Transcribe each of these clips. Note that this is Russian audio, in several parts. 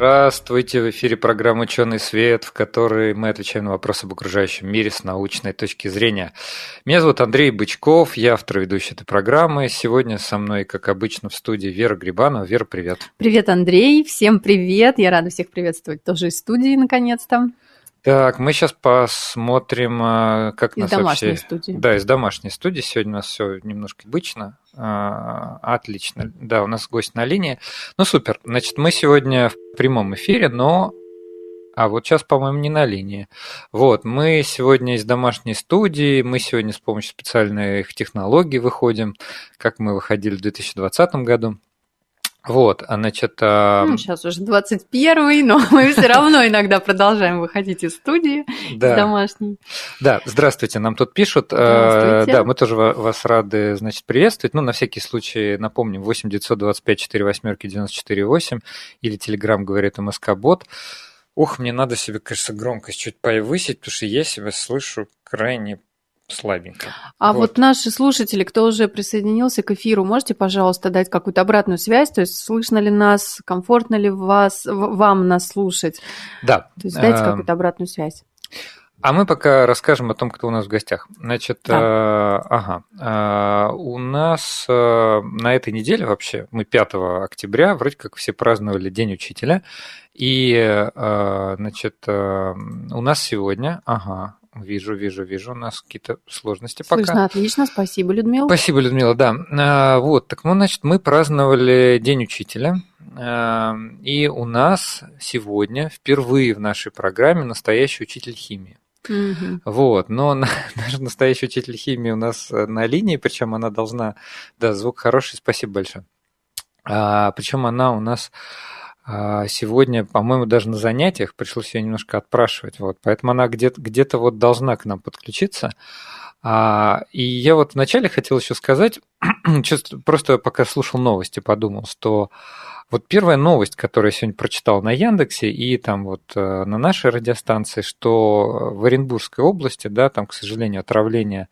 Здравствуйте, в эфире программа «Ученый свет», в которой мы отвечаем на вопросы об окружающем мире с научной точки зрения. Меня зовут Андрей Бычков, я автор и ведущий этой программы. Сегодня со мной, как обычно, в студии Вера Грибанова. Вера, привет. Привет, Андрей, всем привет. Я рада всех приветствовать тоже из студии, наконец-то. Так, мы сейчас посмотрим, а, как из нас домашней вообще... студии. Да, из домашней студии. Сегодня у нас все немножко обычно. А, Отлично. Да, у нас гость на линии. Ну, супер. Значит, мы сегодня в прямом эфире, но... А вот сейчас, по-моему, не на линии. Вот, мы сегодня из домашней студии, мы сегодня с помощью специальных технологий выходим, как мы выходили в 2020 году. Вот, а значит... а, Ну, сейчас уже 21 но мы все равно иногда продолжаем выходить из студии, Да. из домашней. Да, здравствуйте, нам тут пишут. Э, Здравствуйте. Да, мы тоже ва- вас рады, значит, приветствовать. Ну, на всякий случай напомним, 8 925 4 восьмерки 94 8 или Телеграм говорит МСК Бот. Ух, мне надо себе, кажется, громкость чуть повысить, потому что я себя слышу крайне слабенько. А Вот. вот. наши слушатели, кто уже присоединился к эфиру, можете, пожалуйста, дать какую-то обратную связь? То есть слышно ли нас, комфортно ли вас, вам нас слушать? Да. То есть дайте Эм, какую-то обратную связь. А мы пока расскажем о том, кто у нас в гостях. Значит, Да. э, ага, э, у нас э, на этой неделе вообще, мы 5 октября, вроде как все праздновали День учителя, и, э, значит, э, у нас сегодня, ага, вижу, вижу, вижу, у нас какие-то сложности пока. Слышно отлично, спасибо, Людмила. Спасибо, Людмила, да. А, Вот, так ну, значит, мы праздновали День учителя, а, и у нас сегодня впервые в нашей программе настоящий учитель химии. Мгм. Вот, но на- наш настоящий учитель химии у нас на линии, причем она должна, да, звук хороший, спасибо большое. А, причем она у нас сегодня, по-моему, даже на занятиях пришлось ее немножко отпрашивать, вот, поэтому она где-то где вот должна к нам подключиться. А, и я вот вначале хотел еще сказать, просто пока слушал новости, подумал, что вот первая новость, которую я сегодня прочитал на Яндексе и там вот э, на нашей радиостанции, что в Оренбургской области, да, там, к сожалению, отравление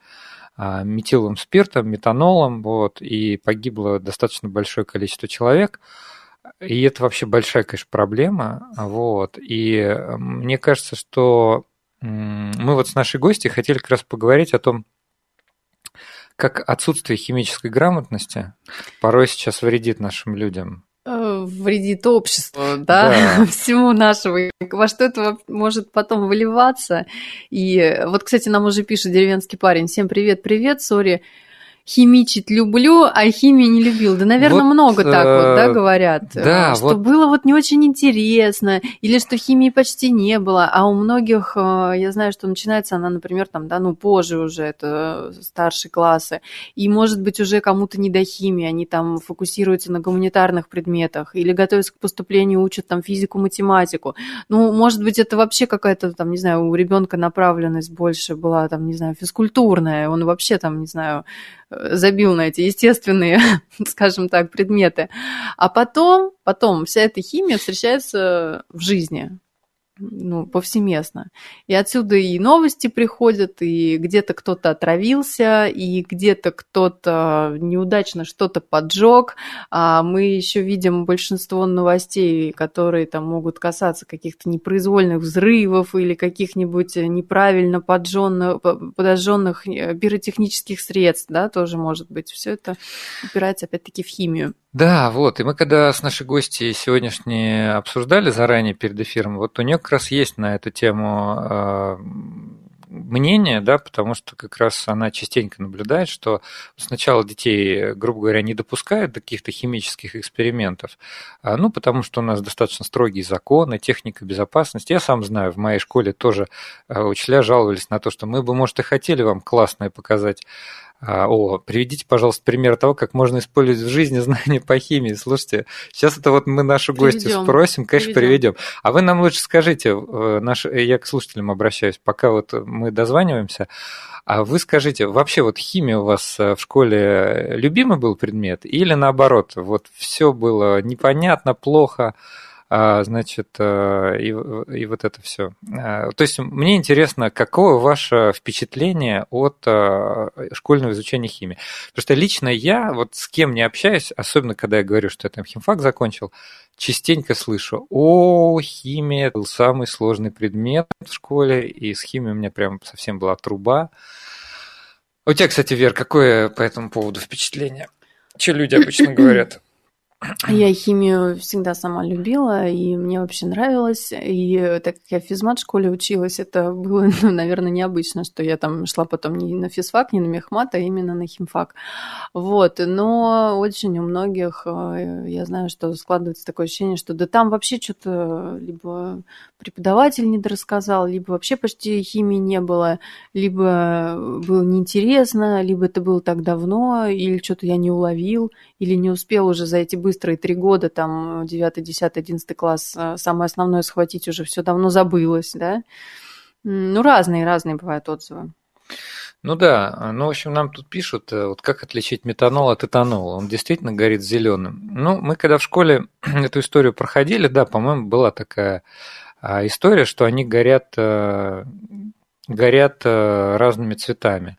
а, метиловым спиртом, метанолом, вот, и погибло достаточно большое количество человек. И это вообще большая, конечно, проблема, вот. И э, мне кажется, что мы вот с нашей гостьей хотели как раз поговорить о том, как отсутствие химической грамотности порой сейчас вредит нашим людям. Э, Вредит обществу, да, Да. всему нашему. Во что это может потом выливаться. И вот, кстати, нам уже пишет деревенский парень. Всем привет, привет, сори. Химичить люблю, а химии не любил. Да, наверное, Вот, много так вот, да, э, говорят. да, э, Что вот. было вот не очень интересно, или что химии почти не было. А у многих, э, я знаю, что начинается она, например, там, да, ну, позже уже, это старшие классы. И, может быть, уже кому-то не до химии, они там фокусируются на гуманитарных предметах или готовятся к поступлению, учат там физику, математику. Ну, может быть, это вообще какая-то там, не знаю, у ребенка направленность больше была там, не знаю, физкультурная, он вообще там, не знаю, забил на эти естественные, скажем так, предметы. А потом, потом вся эта химия встречается в жизни ну, повсеместно. И отсюда и новости приходят, и где-то кто-то отравился, и где-то кто-то неудачно что-то поджег. А мы еще видим большинство новостей, которые там могут касаться каких-то непроизвольных взрывов или каких-нибудь неправильно подожженных э, пиротехнических средств, да, тоже может быть. Все это упирается опять-таки в химию. Да, вот. И мы когда с нашей гостьей сегодняшней обсуждали заранее перед эфиром, вот у нее как раз есть на эту тему э, мнение, да, потому что как раз она частенько наблюдает, что сначала детей, грубо говоря, не допускают до каких-то химических экспериментов, а, ну, потому что у нас достаточно строгие законы, техника безопасности. Я сам знаю, в моей школе тоже э, учителя жаловались на то, что мы бы, может, и хотели вам классное показать а, О, приведите, пожалуйста, пример того, как можно использовать в жизни знания по химии. Слушайте, сейчас это вот мы нашу гостью Приведем. спросим, конечно, Приведем. приведем. А вы нам лучше скажите, э, наш, я к слушателям обращаюсь, пока вот мы дозваниваемся. А вы скажите, вообще вот химия у вас в школе любимый был предмет или наоборот, вот все было непонятно, плохо, а, значит, э, и, и вот это все. А, то есть мне интересно, какое ваше впечатление от э, школьного изучения химии? Потому что лично я, вот с кем не общаюсь, особенно когда я говорю, что я там химфак закончил, частенько слышу, о, химия был самый сложный предмет в школе, и с химией у меня прям совсем была труба. У тебя, кстати, Вер, какое по этому поводу впечатление? Что люди обычно говорят? Я химию всегда сама любила, и мне вообще нравилось. И так как я в физмат школе училась, это было, ну, наверное, необычно, что я там шла потом не на физфак, не на мехмат, а именно на химфак. Вот. Но очень у многих, э, я знаю, что складывается такое ощущение, что да там вообще что-то либо преподаватель недорассказал, либо вообще почти химии не было, либо было неинтересно, либо это было так давно, или что-то я не уловил, или не успел уже за эти быстрые три года, там, 9, 10, 11 класс, э, самое основное схватить уже все давно забылось, да. Ну, разные, разные бывают отзывы. Ну да, ну, в общем, нам тут пишут, э, вот как отличить метанол от этанола. Он действительно горит зеленым. Ну, мы когда в школе эту историю проходили, да, по-моему, была такая а, история, что они горят, э, горят разными цветами.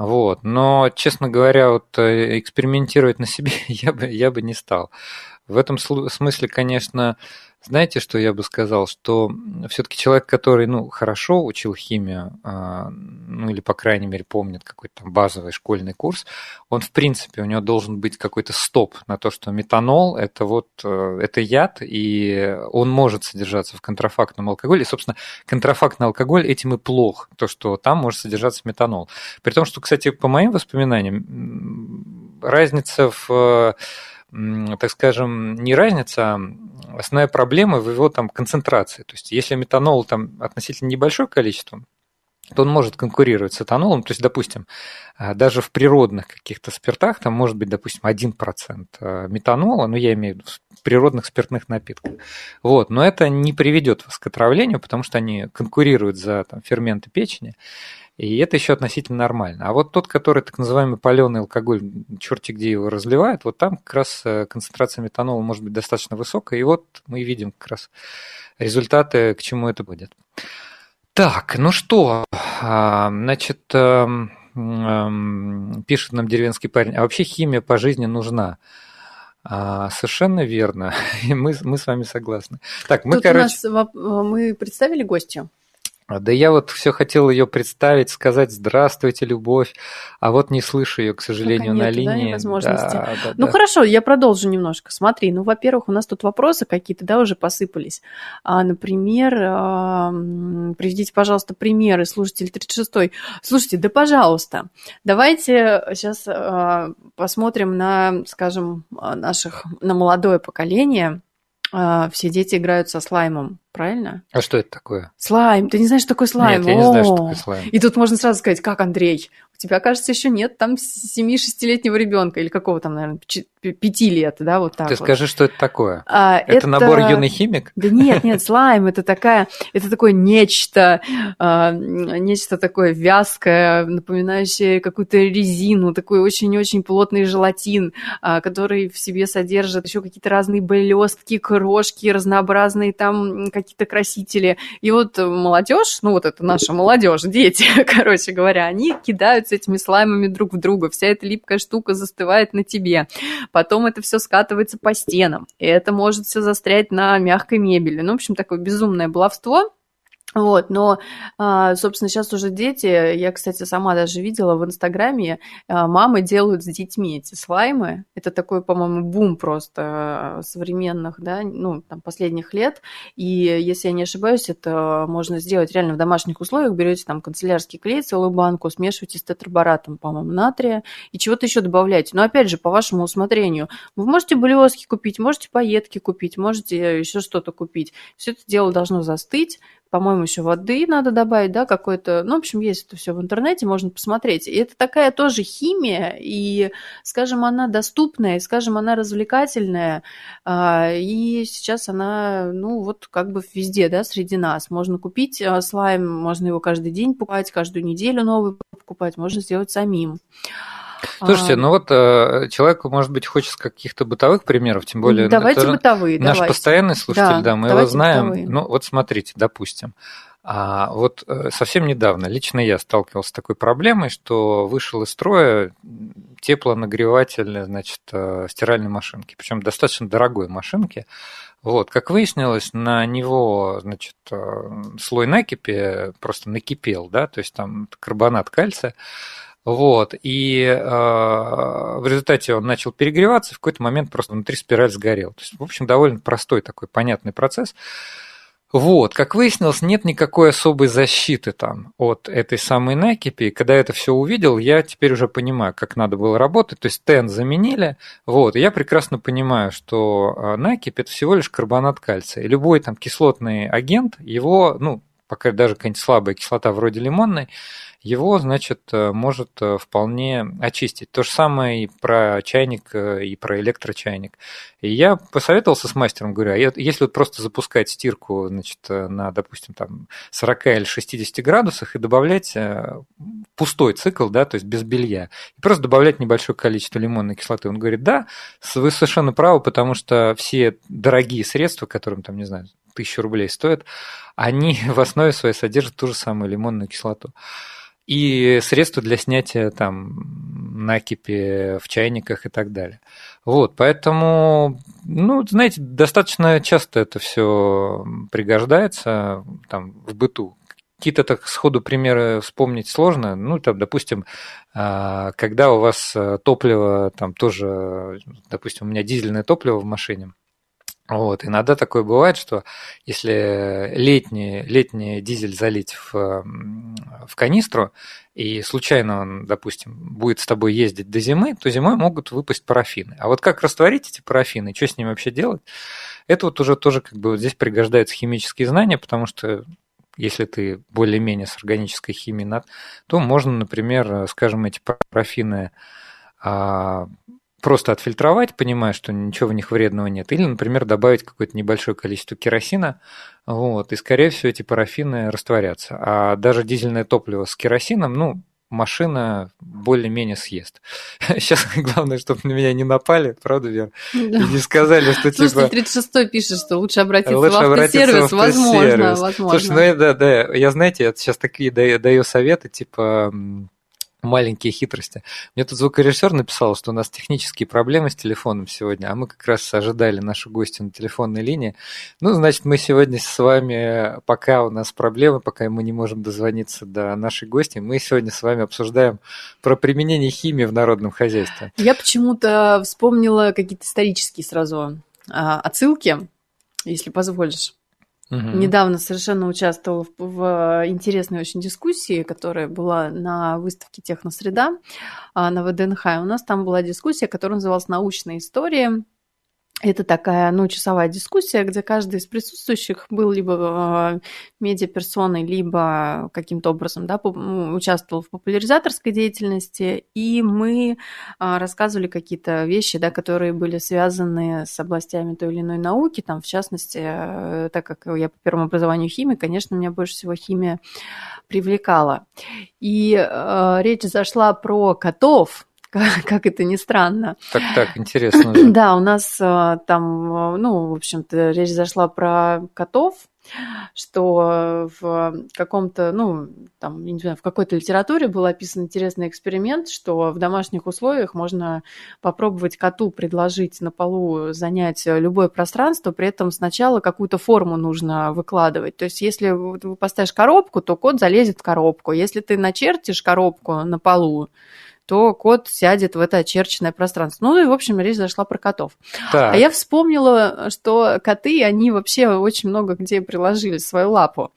Вот. Но, честно говоря, вот э, экспериментировать на себе я бы, я бы не стал. В этом смысле, конечно, знаете, что я бы сказал? Что все-таки человек, который ну, хорошо учил химию, а, ну или, по крайней мере, помнит какой-то там базовый школьный курс, он, в принципе, у него должен быть какой-то стоп на то, что метанол – это вот э, это яд, и он может содержаться в контрафактном алкоголе. И, собственно, контрафактный алкоголь этим и плох, то, что там может содержаться метанол. При том, что, кстати, по моим воспоминаниям, разница в так скажем, не разница, а основная проблема в его там концентрации. То есть, если метанол там относительно небольшое количество, то он может конкурировать с этанолом. То есть, допустим, а, даже в природных каких-то спиртах там может быть, допустим, 1% а, метанола, ну, я имею в виду в природных спиртных напитках. Вот. Но это не приведет вас к отравлению, потому что они конкурируют за там, ферменты печени. И это еще относительно нормально. А вот тот, который так называемый паленый алкоголь, черти где его разливают, вот там как раз э, концентрация метанола может быть достаточно высокая. И вот мы видим как раз результаты, к чему это будет. Так, ну что, а, значит, эм, эм, пишет нам деревенский парень, а вообще химия по жизни нужна. А, совершенно верно. И мы, мы с вами согласны. Так, мы, Тут короче... у нас мы представили гостю. А, да я вот все хотел ее представить, сказать «Здравствуйте, любовь», а вот не слышу ее, к сожалению, Пока на линии. Да. Да, да, ну да. хорошо, я продолжу немножко. Смотри, ну, во-первых, у нас тут вопросы какие-то, да, уже посыпались. А, например, а, приведите, пожалуйста, примеры, слушатель 36-й. Слушайте, да пожалуйста, давайте сейчас а, посмотрим на, скажем, наших, на молодое поколение. А, все дети играют со слаймом правильно? А что это такое? Слайм. Ты не знаешь, что такое слайм? Нет, я не знаю, что такое слайм. И тут можно сразу сказать, как, Андрей? У тебя, кажется, еще нет там 7-6-летнего ребенка или какого там, наверное, 5 лет, да, вот так Ты вот. скажи, что это такое? А, это, это набор юный химик? Да нет, нет, слайм это такая, это такое нечто, а, нечто такое вязкое, напоминающее какую-то резину, такой очень-очень плотный желатин, а, который в себе содержит еще какие-то разные блестки, крошки, разнообразные там какие-то красители. И вот молодежь, ну вот это наша молодежь, дети, короче говоря, они кидаются этими слаймами друг в друга. Вся эта липкая штука застывает на тебе. Потом это все скатывается по стенам. И это может все застрять на мягкой мебели. Ну, в общем, такое безумное баловство. Вот, но, а, собственно, сейчас уже дети, я, кстати, сама даже видела в Инстаграме, а, мамы делают с детьми эти слаймы. Это такой, по-моему, бум просто современных, да, ну, там, последних лет. И, если я не ошибаюсь, это можно сделать реально в домашних условиях. Берете там канцелярский клей, целую банку, смешиваете с тетрабаратом, по-моему, натрия, и чего-то еще добавляете. Но, опять же, по вашему усмотрению. Вы можете блески купить, можете пайетки купить, можете еще что-то купить. Все это дело должно застыть, по-моему, еще воды надо добавить, да, какой-то, ну, в общем, есть это все в интернете, можно посмотреть. И это такая тоже химия, и, скажем, она доступная, и, скажем, она развлекательная, а, и сейчас она, ну, вот как бы везде, да, среди нас. Можно купить а, слайм, можно его каждый день покупать, каждую неделю новый покупать, можно сделать самим. Слушайте, а... ну вот э, человеку, может быть, хочется каких-то бытовых примеров, тем более... Давайте бытовые, Наш давайте. постоянный слушатель, да, да мы его знаем. Бытовые. Ну вот смотрите, допустим, а вот э, совсем недавно лично я сталкивался с такой проблемой, что вышел из строя теплонагреватель, значит, э, стиральной машинки, причем достаточно дорогой машинки. Вот, как выяснилось, на него, значит, слой накипи просто накипел, да, то есть там карбонат кальция, вот. И э, в результате он начал перегреваться, в какой-то момент просто внутри спираль сгорел. То есть, в общем, довольно простой такой понятный процесс. Вот, как выяснилось, нет никакой особой защиты там от этой самой накипи. И когда это все увидел, я теперь уже понимаю, как надо было работать. То есть ТЭН заменили. Вот, и я прекрасно понимаю, что а, накипь это всего лишь карбонат кальция. И любой там кислотный агент, его, ну, пока даже какая-нибудь слабая кислота вроде лимонной, его, значит, э, может э, вполне очистить. То же самое и про чайник, э, и про электрочайник. И я посоветовался с мастером, говорю, а если вот просто запускать стирку, значит, на, допустим, там 40 или 60 градусах и добавлять пустой цикл, да, то есть без белья, и просто добавлять небольшое количество лимонной кислоты. Он говорит, да, вы совершенно правы, потому что все дорогие средства, которым там, не знаю, тысячу рублей стоят, они в основе своей содержат ту же самую лимонную кислоту и средства для снятия там накипи в чайниках и так далее. Вот, поэтому, ну, знаете, достаточно часто это все пригождается там в быту. Какие-то так сходу примеры вспомнить сложно. Ну, там, допустим, а, когда у вас топливо, там тоже, допустим, у меня дизельное топливо в машине, вот. Иногда такое бывает, что если летний, летний дизель залить в, в канистру, и случайно он, допустим, будет с тобой ездить до зимы, то зимой могут выпасть парафины. А вот как растворить эти парафины, что с ними вообще делать, это вот уже тоже как бы вот здесь пригождаются химические знания, потому что если ты более-менее с органической химией, то можно, например, скажем, эти парафины а, просто отфильтровать, понимая, что ничего в них вредного нет, или, например, добавить какое-то небольшое количество керосина, вот, и, скорее всего, эти парафины растворятся. А даже дизельное топливо с керосином, ну, машина более-менее съест. Сейчас главное, чтобы на меня не напали, правда, Вер? Да. И не сказали, что типа... Слушай, 36-й пишет, что лучше обратиться лучше в автосервис. в автосервис. Возможно, возможно. Слушай, ну да, да, я, знаете, я сейчас такие даю, даю советы, типа маленькие хитрости. Мне тут звукорежиссер написал, что у нас технические проблемы с телефоном сегодня, а мы как раз ожидали нашу гостью на телефонной линии. Ну, значит, мы сегодня с вами, пока у нас проблемы, пока мы не можем дозвониться до нашей гости, мы сегодня с вами обсуждаем про применение химии в народном хозяйстве. Я почему-то вспомнила какие-то исторические сразу а, отсылки, если позволишь. Угу. Недавно совершенно участвовала в, в интересной очень дискуссии, которая была на выставке Техносреда а, на ВДНХ. У нас там была дискуссия, которая называлась «Научная история это такая, ну, часовая дискуссия, где каждый из присутствующих был либо э, медиаперсоной, либо каким-то образом да, участвовал в популяризаторской деятельности, и мы э, рассказывали какие-то вещи, да, которые были связаны с областями той или иной науки, там, в частности, э, так как я по первому образованию химия, конечно, меня больше всего химия привлекала. И э, речь зашла про котов, как это ни странно. Так, так, интересно. Да, у нас э, там, э, ну, в общем-то, речь зашла про котов, что в каком-то, ну, там, не знаю, в какой-то литературе был описан интересный эксперимент, что в домашних условиях можно попробовать коту предложить на полу занять любое пространство, при этом сначала какую-то форму нужно выкладывать. То есть, если вы поставишь коробку, то кот залезет в коробку. Если ты начертишь коробку на полу, то кот сядет в это очерченное пространство. Ну и, в общем, речь зашла про котов. Так. А я вспомнила, что коты, они вообще очень много где приложили свою лапу.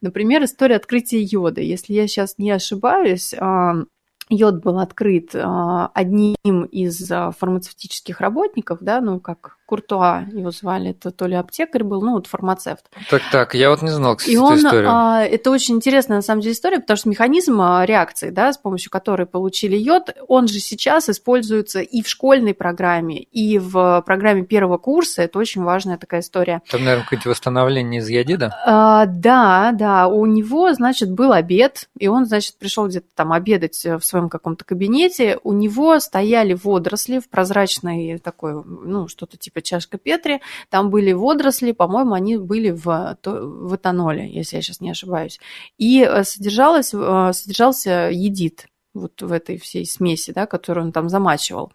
Например, история открытия йода. Если я сейчас не ошибаюсь, а, йод был открыт а, одним из а, фармацевтических работников, да, ну, как Куртуа его звали, это то ли аптекарь был, ну вот фармацевт. Так, так, я вот не знал, кстати, И эту он, историю. а, это очень интересная на самом деле история, потому что механизм а, реакции, да, с помощью которой получили йод, он же сейчас используется и в школьной программе, и в программе первого курса. Это очень важная такая история. Там, наверное, какое-нибудь восстановление из ядида? А, да, да, у него, значит, был обед, и он, значит, пришел где-то там обедать в своем каком-то кабинете. У него стояли водоросли в прозрачной такой, ну, что-то типа чашка Петри. Там были водоросли, по-моему, они были в, в этаноле, если я сейчас не ошибаюсь. И содержалось, содержался едит вот в этой всей смеси, да, которую он там замачивал.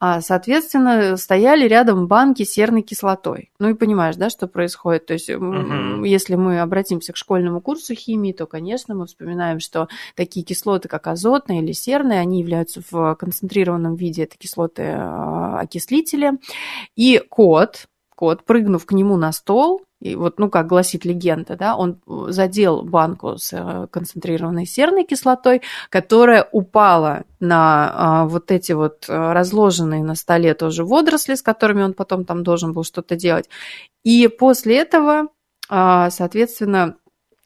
А, соответственно, стояли рядом банки с серной кислотой. Ну и понимаешь, да, что происходит. То есть, uh-huh. если мы обратимся к школьному курсу химии, то, конечно, мы вспоминаем, что такие кислоты, как азотные или серные, они являются в концентрированном виде, это кислоты окислители. И кот, кот, прыгнув к нему на стол, и вот, ну, как гласит легенда, да, он задел банку с концентрированной серной кислотой, которая упала на а, вот эти вот разложенные на столе тоже водоросли, с которыми он потом там должен был что-то делать. И после этого, а, соответственно,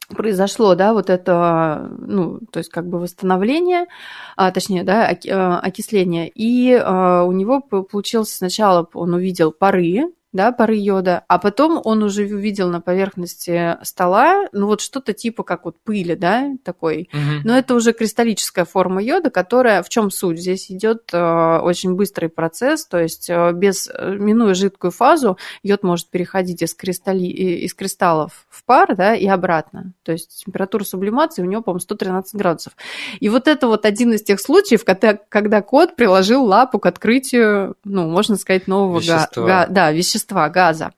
произошло, да, вот это, ну, то есть как бы восстановление, а, точнее, да, окисление, и а, у него получилось сначала, он увидел пары, да, пары йода, а потом он уже увидел на поверхности стола, ну вот что-то типа как вот пыли, да, такой, угу. но это уже кристаллическая форма йода, которая, в чем суть? Здесь идет э, очень быстрый процесс, то есть э, без, минуя жидкую фазу, йод может переходить из, кристалли, из кристаллов в пар, да, и обратно, то есть температура сублимации у него, по-моему, 113 градусов. И вот это вот один из тех случаев, когда, когда кот приложил лапу к открытию, ну, можно сказать, нового вещества. Га, да, вещества вещества, газа.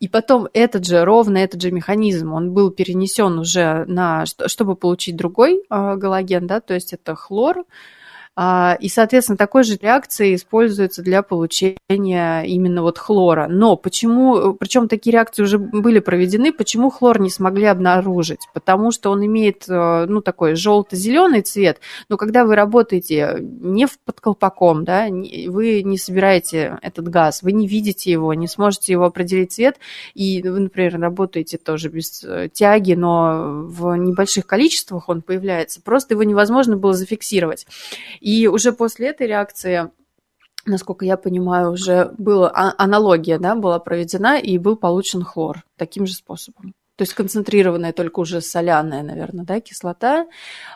И потом этот же, ровно этот же механизм, он был перенесен уже на, чтобы получить другой э, галоген, да, то есть это хлор, и, соответственно, такой же реакции используется для получения именно вот хлора. Но почему, причем такие реакции уже были проведены, почему хлор не смогли обнаружить? Потому что он имеет, э, ну, такой желто-зеленый цвет, но когда вы работаете не под колпаком, да, вы не собираете этот газ, вы не видите его, не сможете его определить цвет, и вы, например, работаете тоже без э, тяги, но в небольших количествах он появляется, просто его невозможно было зафиксировать. И уже после этой реакции насколько я понимаю, уже была аналогия, да, была проведена, и был получен хлор таким же способом то есть концентрированная, только уже соляная, наверное, да, кислота,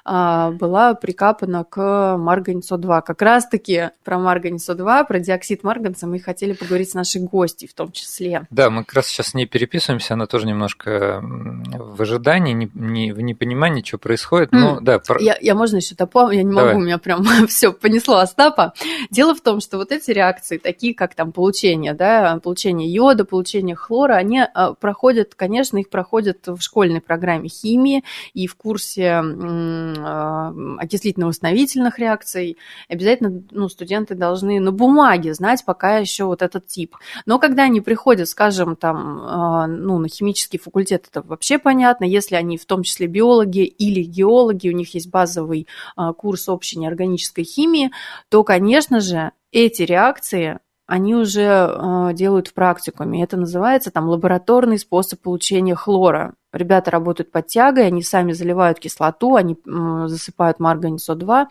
а, была прикапана к марганцу-2. Как раз-таки про марганцу-2, про диоксид марганца мы хотели поговорить с нашей гостьей в том числе. Да, мы как раз сейчас с ней переписываемся, она тоже немножко в ожидании, не, не, в непонимании, что происходит. Mm. Ну, да, про... я, я можно еще дополню, я не Давай. могу, у меня прям все понесло Остапа. Дело в том, что вот эти реакции, такие как там получение, да, получение йода, получение хлора, они а, проходят, конечно, их проходят проходят в школьной программе химии и в курсе а, окислительно-восстановительных реакций. Обязательно ну, студенты должны на бумаге знать пока еще вот этот тип. Но когда они приходят, скажем, там, а, ну, на химический факультет, это вообще понятно. Если они в том числе биологи или геологи, у них есть базовый а, курс общей неорганической химии, то, конечно же, эти реакции они уже э, делают в практикуме. Это называется там лабораторный способ получения хлора ребята работают под тягой, они сами заливают кислоту, они засыпают марганец-О2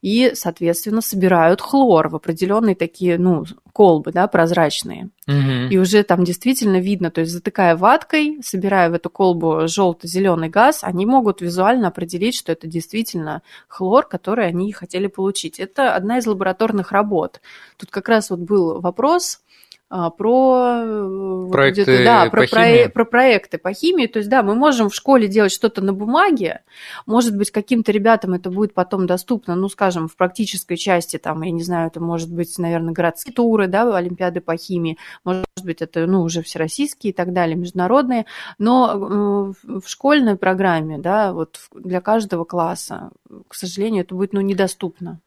и, соответственно, собирают хлор в определенные такие, ну, колбы, да, прозрачные. Угу. И уже там действительно видно, то есть затыкая ваткой, собирая в эту колбу желто-зеленый газ, они могут визуально определить, что это действительно хлор, который они хотели получить. Это одна из лабораторных работ. Тут как раз вот был вопрос, про э, проекты да, про, по про, про проекты по химии. То есть, да, мы можем в школе делать что-то на бумаге. Может быть, каким-то ребятам это будет потом доступно, ну, скажем, в практической части, там, я не знаю, это может быть, наверное, городские туры, да, олимпиады по химии, может быть, это, ну, уже всероссийские и так далее, международные. Но в школьной программе, да, вот для каждого класса, к сожалению, это будет, ну, недоступно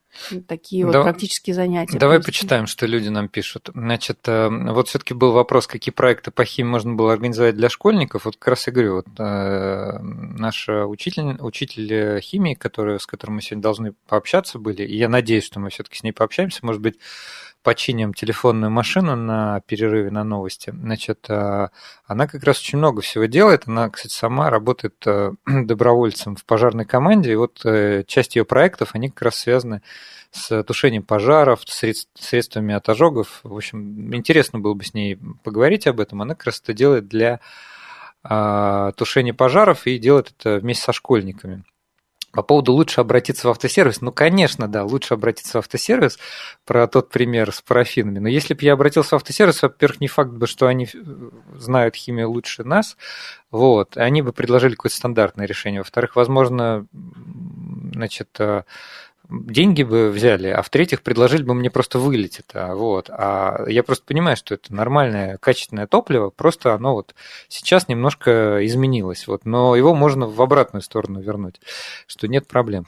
такие да, вот практические занятия. Давай просто. почитаем, что люди нам пишут. Значит, э, вот все-таки был вопрос, какие проекты по химии можно было организовать для школьников. Вот как раз я говорю, вот э, наша учитель, учитель химии, который, с которым мы сегодня должны пообщаться были, и я надеюсь, что мы все-таки с ней пообщаемся, может быть, починим телефонную машину на перерыве на новости. Значит, она как раз очень много всего делает. Она, кстати, сама работает добровольцем в пожарной команде. И вот часть ее проектов, они как раз связаны с тушением пожаров, средств, средствами от ожогов. В общем, интересно было бы с ней поговорить об этом. Она как раз это делает для тушения пожаров и делает это вместе со школьниками. По поводу лучше обратиться в автосервис. Ну, конечно, да, лучше обратиться в автосервис, про тот пример с парафинами. Но если бы я обратился в автосервис, во-первых, не факт бы, что они знают химию лучше нас, вот, они бы предложили какое-то стандартное решение. Во-вторых, возможно, значит, а, деньги бы взяли, а в-третьих, предложили бы мне просто вылить это. Вот. А я просто понимаю, что это нормальное, качественное топливо, просто оно вот сейчас немножко изменилось. Вот. Но его можно в обратную сторону вернуть, что нет проблем.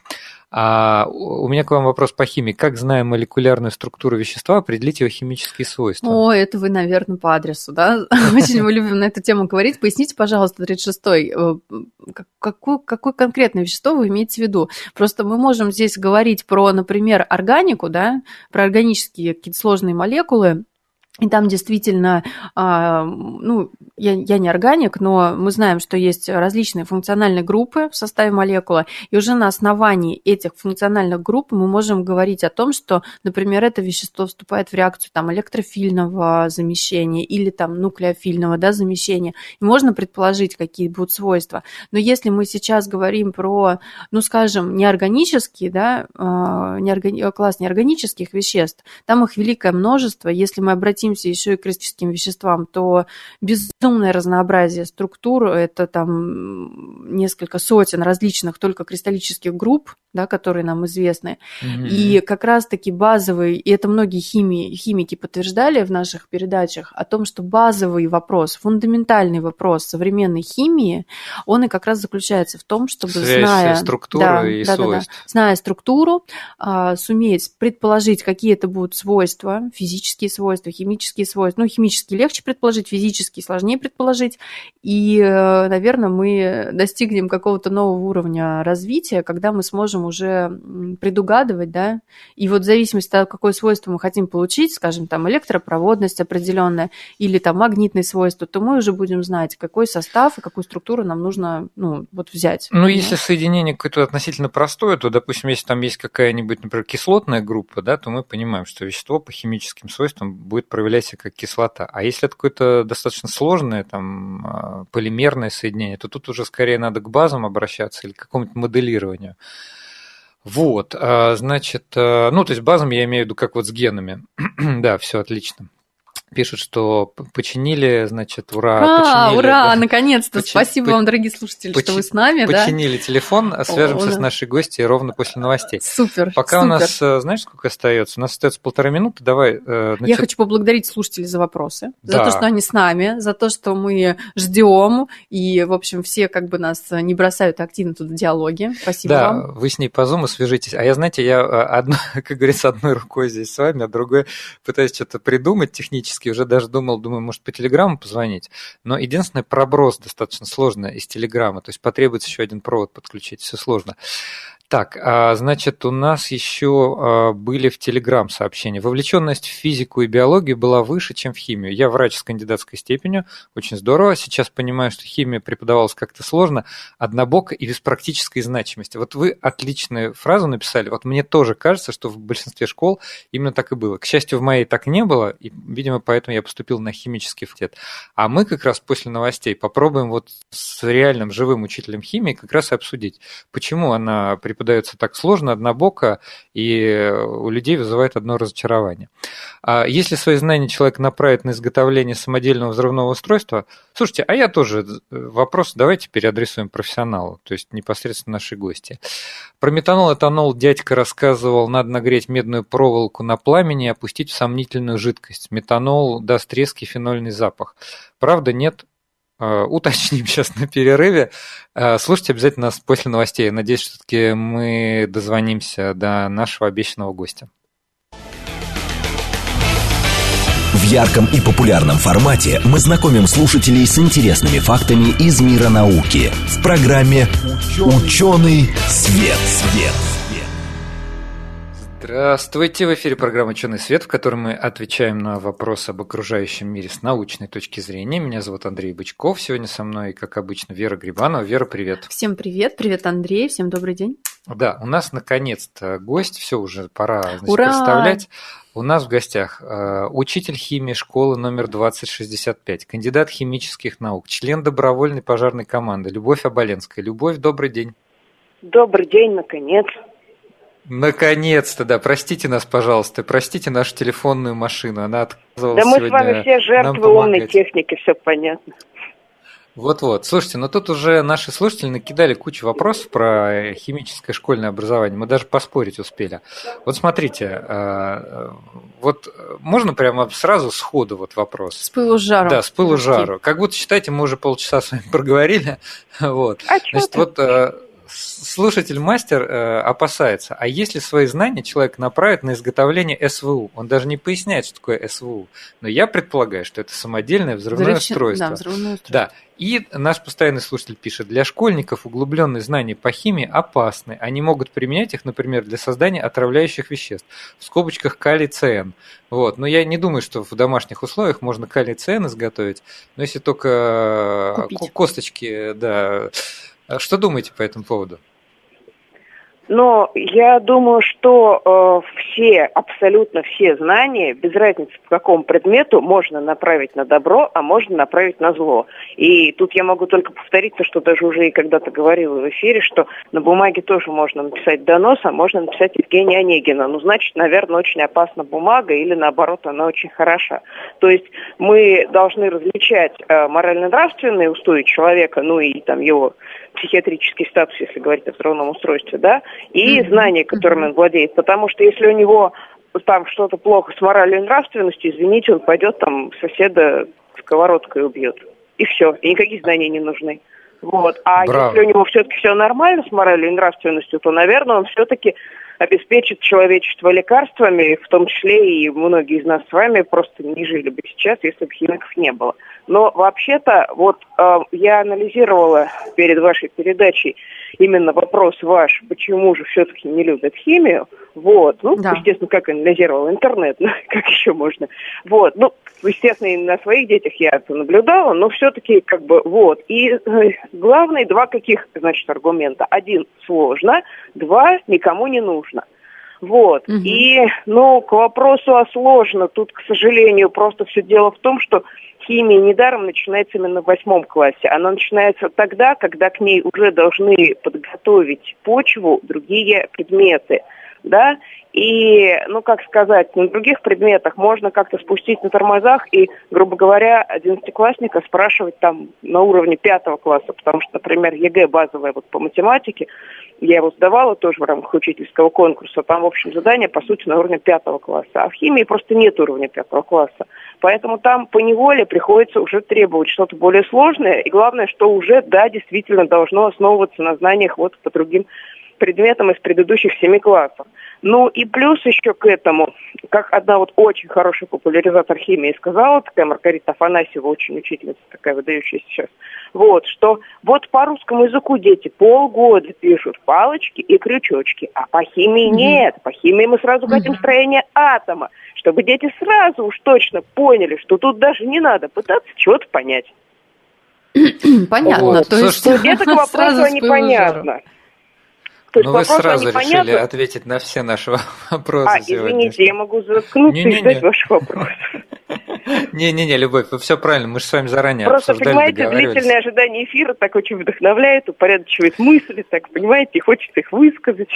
А у меня к вам вопрос по химии. Как, зная молекулярную структуру вещества, определить его химические свойства? О, это вы, наверное, по адресу, да? Очень мы любим на эту тему говорить. Поясните, пожалуйста, 36-й, э, какое, какое конкретное вещество вы имеете в виду? Просто мы можем здесь говорить про, например, органику, да, про органические какие-то сложные молекулы, и там действительно, а, ну, я, я не органик, но мы знаем, что есть различные функциональные группы в составе молекулы, и уже на основании этих функциональных групп мы можем говорить о том, что, например, это вещество вступает в реакцию там, электрофильного замещения или там нуклеофильного да, замещения, и можно предположить, какие будут свойства. Но если мы сейчас говорим про, ну, скажем, неорганические, да, а, неоргани... класс неорганических веществ, там их великое множество, если мы обратим обратимся еще и к кристаллическим веществам, то безумное разнообразие структур, это там несколько сотен различных только кристаллических групп, да, которые нам известны. Mm-hmm. И как раз-таки базовый, и это многие химии, химики подтверждали в наших передачах, о том, что базовый вопрос, фундаментальный вопрос современной химии, он и как раз заключается в том, чтобы, Связь зная, структуру да, и да, свойств. Да, да, зная структуру, а, суметь предположить, какие это будут свойства, физические свойства, химические свойства. Ну, химические легче предположить, физические сложнее предположить. И, э, наверное, мы достигнем какого-то нового уровня развития, когда мы сможем можем уже предугадывать, да, и вот в зависимости от того, какое свойство мы хотим получить, скажем, там электропроводность определенная или там магнитные свойства, то мы уже будем знать, какой состав и какую структуру нам нужно, ну, вот взять. Ну, если соединение какое-то относительно простое, то, допустим, если там есть какая-нибудь, например, кислотная группа, да, то мы понимаем, что вещество по химическим свойствам будет проявлять себя как кислота. А если это какое-то достаточно сложное, там, а, полимерное соединение, то тут уже скорее надо к базам обращаться или к какому-нибудь моделированию. Вот, а, значит, э, ну, то есть базом я имею в виду как вот с генами. да, все отлично пишут, что починили, значит, ура. А, починили, ура, да. наконец-то. Почи... Спасибо по... вам, дорогие слушатели, Почи... что вы с нами. Починили да? телефон, свяжемся О, с нашей гостьей ровно после новостей. Супер. Пока супер. у нас, э, знаешь, сколько остается? У нас остается полтора минуты. Давай. Э, значит... Я хочу поблагодарить слушателей за вопросы, да. за то, что они с нами, за то, что мы ждем, и, в общем, все как бы нас не бросают активно тут в диалоге. Спасибо да, вам. вы с ней по зуму свяжитесь. А я, знаете, я э, одно, как говорится, одной рукой здесь с вами, а другой пытаюсь что-то придумать технически. Уже даже думал, думаю, может, по телеграмму позвонить. Но единственное, проброс достаточно сложно из телеграммы. То есть потребуется еще один провод подключить. Все сложно. Так, а, значит, у нас еще а, были в Телеграм сообщения. Вовлеченность в физику и биологию была выше, чем в химию. Я врач с кандидатской степенью, очень здорово. Сейчас понимаю, что химия преподавалась как-то сложно, однобоко и без практической значимости. Вот вы отличную фразу написали. Вот мне тоже кажется, что в большинстве школ именно так и было. К счастью, в моей так не было, и, видимо, поэтому я поступил на химический факультет. А мы как раз после новостей попробуем вот с реальным живым учителем химии как раз и обсудить, почему она преподавалась преподается так сложно, однобоко, и у людей вызывает одно разочарование. А если свои знания человек направит на изготовление самодельного взрывного устройства, слушайте, а я тоже э, вопрос давайте переадресуем профессионалу, то есть непосредственно нашей гости. Про метанол, этанол дядька рассказывал, надо нагреть медную проволоку на пламени и опустить в сомнительную жидкость. Метанол даст резкий фенольный запах. Правда, нет, уточним сейчас на перерыве. Э, слушайте обязательно нас после новостей. Надеюсь, все-таки мы дозвонимся до нашего обещанного гостя. В ярком и популярном формате мы знакомим слушателей с интересными фактами из мира науки в программе «Ученый свет». свет. Здравствуйте! В эфире программа «Ученый свет», в которой мы отвечаем на вопросы об окружающем мире с научной точки зрения. Меня зовут Андрей Бычков. Сегодня со мной, как обычно, Вера Грибанова. Вера, привет! Всем привет! Привет, Андрей! Всем добрый день! Да, у нас наконец-то гость. Все, уже пора значит, Ура! представлять. У нас в гостях э, учитель химии школы номер 2065, кандидат химических наук, член добровольной пожарной команды Любовь Оболенская. Любовь, добрый день! Добрый день, наконец. Наконец-то, да. Простите нас, пожалуйста. Простите нашу телефонную машину. Она отказывалась Да мы с вами все жертвы умной техники, все понятно. Вот-вот. Слушайте, ну тут уже наши слушатели накидали кучу вопросов про химическое школьное образование. Мы даже поспорить успели. Вот смотрите, э, вот можно прямо сразу сходу вот вопрос. С пылу с жару. Да, с пылу с жару. Как будто, считайте, мы уже полчаса с вами проговорили. Вот. А что Значит, вот с- слушатель-мастер э, опасается, а если свои знания человек направит на изготовление СВУ? Он даже не поясняет, что такое СВУ. Но я предполагаю, что это самодельное взрывное Взрывчи- устройство. Да, взрывное устройство. Да. И наш постоянный слушатель пишет, для школьников углубленные знания по химии опасны. Они могут применять их, например, для создания отравляющих веществ. В скобочках калий ЦН. Вот. Но я не думаю, что в домашних условиях можно калий ЦН изготовить. Но если только э, Купить. ко- косточки, да. А Что думаете по этому поводу? Но я думаю, что э, все, абсолютно все знания, без разницы по какому предмету, можно направить на добро, а можно направить на зло. И тут я могу только повториться, что даже уже и когда-то говорила в эфире, что на бумаге тоже можно написать донос, а можно написать Евгения Онегина. Ну, значит, наверное, очень опасна бумага или, наоборот, она очень хороша. То есть мы должны различать э, морально-нравственные устои человека, ну и там его психиатрический статус, если говорить о взрывном устройстве, да, и знания, которыми он владеет. Потому что если у него там что-то плохо с моралью и нравственностью, извините, он пойдет там соседа сковородкой убьет. И все. И никаких знаний не нужны. Вот. А Браво. если у него все-таки все нормально с моралью и нравственностью, то, наверное, он все-таки обеспечит человечество лекарствами, в том числе и многие из нас с вами просто не жили бы сейчас, если бы химиков не было. Но вообще-то, вот э, я анализировала перед вашей передачей именно вопрос ваш, почему же все-таки не любят химию. Вот, ну, Да. естественно, как анализировала интернет, ну, как еще можно. Вот, ну, естественно, и на своих детях я это наблюдала, но все-таки, как бы, вот. И э, главные два каких, значит, аргумента. Один, сложно, два, никому не нужно. Вот. Мгм. И, ну, к вопросу о сложно, тут, к сожалению, просто все дело в том, что химия недаром начинается именно в восьмом классе. Она начинается тогда, когда к ней уже должны подготовить почву другие предметы. Да? И, ну, как сказать, на других предметах можно как-то спустить на тормозах и, грубо говоря, одиннадцатиклассника спрашивать там на уровне пятого класса, потому что, например, ЕГЭ базовое вот по математике, я его сдавала тоже в рамках учительского конкурса, там, в общем, задание, по сути, на уровне пятого класса. А в химии просто нет уровня пятого класса. Поэтому там по неволе приходится уже требовать что-то более сложное. И главное, что уже, да, действительно должно основываться на знаниях вот по другим предметам из предыдущих семи классов. Ну и плюс еще к этому, как одна вот очень хороший популяризатор химии сказала, такая Маргарита Афанасьева, очень учительница такая выдающаяся сейчас, вот, что вот по русскому языку дети полгода пишут палочки и крючочки, а по химии нет. По химии мы сразу хотим Мгм. строение атома, чтобы дети сразу уж точно поняли, что тут даже не надо пытаться чего-то понять. Понятно. Вот, То есть есть это к вопросу сразу о с пылу с жару. То есть Ну, вы сразу решили непонятно. ответить на все наши вопросы А, сегодня. извините, я могу заткнуться Не-не-не. и ждать ваших вопросов. Не-не-не, Любовь, вы все правильно, мы же с вами заранее Просто, понимаете, длительное ожидание эфира так очень вдохновляет, упорядочивает мысли, так, понимаете, и хочется их высказать.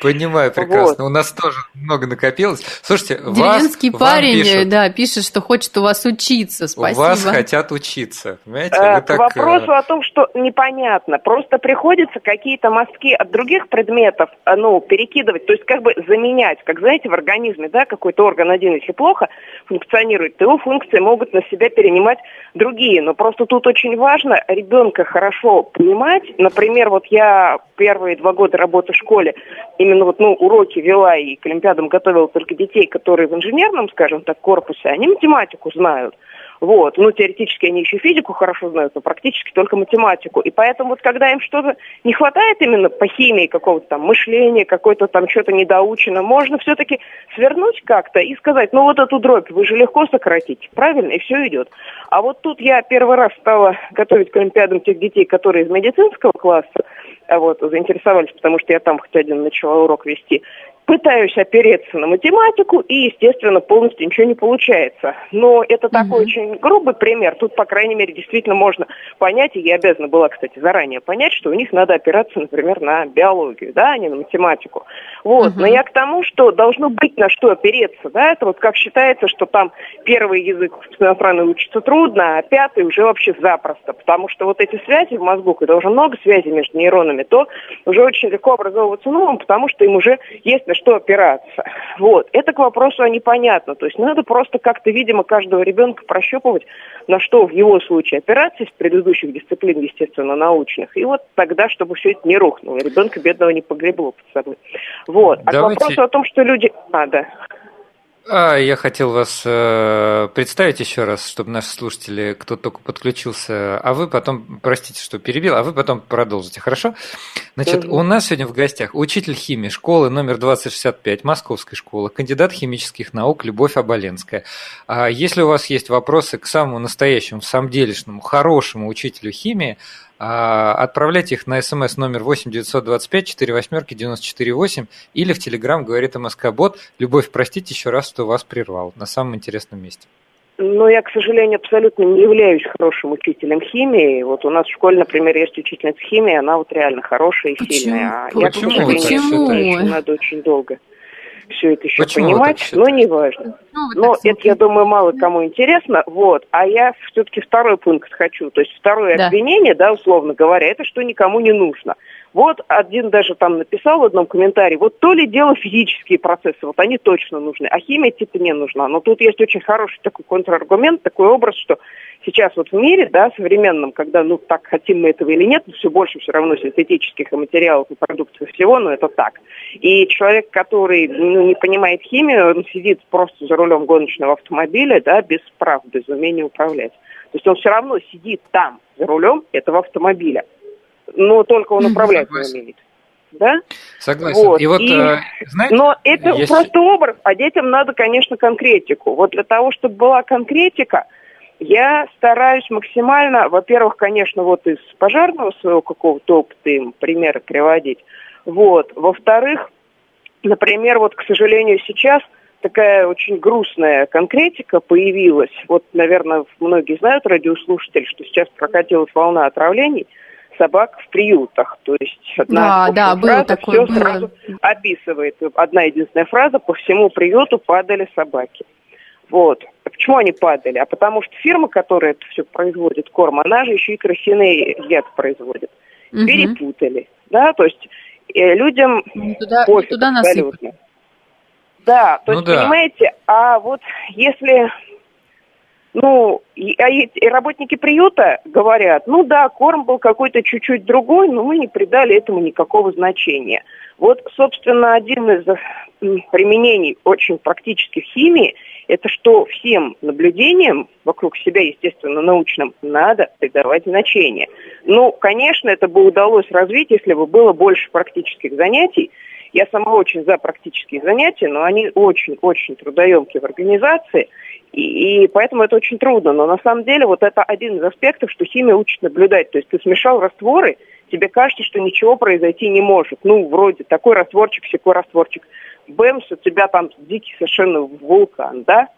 Понимаю прекрасно. У нас тоже много накопилось. Слушайте, вас, Деревенский вам парень, пишут, да, пишет, что хочет у вас учиться. у Спасибо. вас хотят учиться. Понимаете, Э, вы К так... вопросу э, о том, что непонятно. Просто приходится какие-то мазки от других предметов, э, ну, перекидывать, то есть как бы заменять. Как знаете, в организме, да, какой-то орган один, если плохо функционирует, то его функции могут на себя перенимать другие. Но просто тут очень важно ребенка хорошо понимать. Например, вот я первые два года работы в школе именно вот, ну, уроки вела и к Олимпиадам готовила только детей, которые в инженерном, скажем так, корпусе, они математику знают. Вот. Ну, теоретически они еще физику хорошо знают, но практически только математику. И поэтому вот когда им что-то не хватает именно по химии какого-то там мышления, какой-то там что-то недоучено, можно все-таки свернуть как-то и сказать, ну вот эту дробь вы же легко сократите, правильно, и все идет. А вот тут я первый раз стала готовить к Олимпиадам тех детей, которые из медицинского класса, а вот, заинтересовались, потому что я там хоть один начала урок вести пытаюсь опереться на математику, и, естественно, полностью ничего не получается. Но это такой очень грубый пример. Тут, по крайней мере, действительно можно понять, и я обязана была, кстати, заранее понять, что у них надо опираться, например, на биологию, да, а не на математику. Вот. Но я к тому, что должно быть на что опереться, да, это вот как считается, что там первый язык иностранный учится трудно, а пятый уже вообще запросто, потому что вот эти связи в мозгу, когда уже много связей между нейронами, то уже очень легко образовываться новым, потому что им уже есть на что опираться. Вот. Это к вопросу о непонятно. То есть надо просто как-то, видимо, каждого ребенка прощупывать, на что в его случае опираться из предыдущих дисциплин, естественно, научных. И вот тогда, чтобы все это не рухнуло, ребенка бедного не погребло под собой. Вот. А Давайте... к вопросу о том, что люди... А, да. А, я хотел вас э, представить еще раз, чтобы наши слушатели, кто только подключился, а вы потом, простите, что перебил, а вы потом продолжите, хорошо? Значит, у нас сегодня в гостях учитель химии школы номер 2065, Московской школы, кандидат химических наук Любовь Оболенская. А если у вас есть вопросы к самому настоящему, самом делешному, хорошему учителю химии, а, отправляйте их на смс номер 8 925 4 восьмерки 94 8 или в Телеграм говорит МСК Бот. Любовь, простите еще раз, что вас прервал на самом интересном месте. Но я, к сожалению, абсолютно не являюсь хорошим учителем химии. Вот у нас в школе, например, есть учительница химии, она вот реально хорошая и Почему? сильная. А Почему? я, к сожалению, Почему? Считаю, надо очень долго все это еще Почему понимать, но не важно. Ну, но это, я думаю, мало кому интересно. Вот. А я все-таки второй пункт хочу. То есть второе да. обвинение, да, условно говоря, это что никому не нужно. Вот один даже там написал в одном комментарии, вот то ли дело физические процессы, вот они точно нужны, а химия типа не нужна. Но тут есть очень хороший такой контраргумент, такой образ, что сейчас вот в мире, да, современном, когда, ну, так хотим мы этого или нет, все больше все равно синтетических материалов и продуктов и всего, но это так. И человек, который, ну, не понимает химию, он сидит просто за рулем гоночного автомобиля, да, без прав, без умения управлять. То есть он все равно сидит там, за рулем этого автомобиля. Но только он управлять не умеет. Да? Согласен. Вот. И вот, и, э, знаете, но это есть... просто образ, а детям надо, конечно, конкретику. Вот для того, чтобы была конкретика, я стараюсь максимально, во-первых, конечно, вот из пожарного своего какого-то опыта им примеры приводить. Вот. Во-вторых, например, вот, к сожалению, сейчас такая очень грустная конкретика появилась. Вот, наверное, многие знают, радиослушатели, что сейчас прокатилась волна отравлений собак в приютах. То есть одна да, да, фраза такое, все было. сразу описывает. Одна единственная фраза, по всему приюту падали собаки. Вот. Почему они падали? А потому что фирма, которая это все производит, корм, она же еще и крысиный яд производит. Угу. Перепутали. Да, то есть э, людям не туда, пофиг туда абсолютно. Да, то ну есть, да. понимаете, а вот если ну, и, а и работники приюта говорят, ну да, корм был какой-то чуть-чуть другой, но мы не придали этому никакого значения. Вот, собственно, один из применений очень практических химии – это что всем наблюдениям вокруг себя, естественно, научным, надо придавать значение. Ну, конечно, это бы удалось развить, если бы было больше практических занятий. Я сама очень за практические занятия, но они очень-очень трудоемкие в организации, и, и поэтому это очень трудно. Но на самом деле вот это один из аспектов, что химия учит наблюдать. То есть ты смешал растворы, тебе кажется, что ничего произойти не может. Ну, вроде такой растворчик, всякой растворчик бэмс, у тебя там дикий совершенно вулкан, да?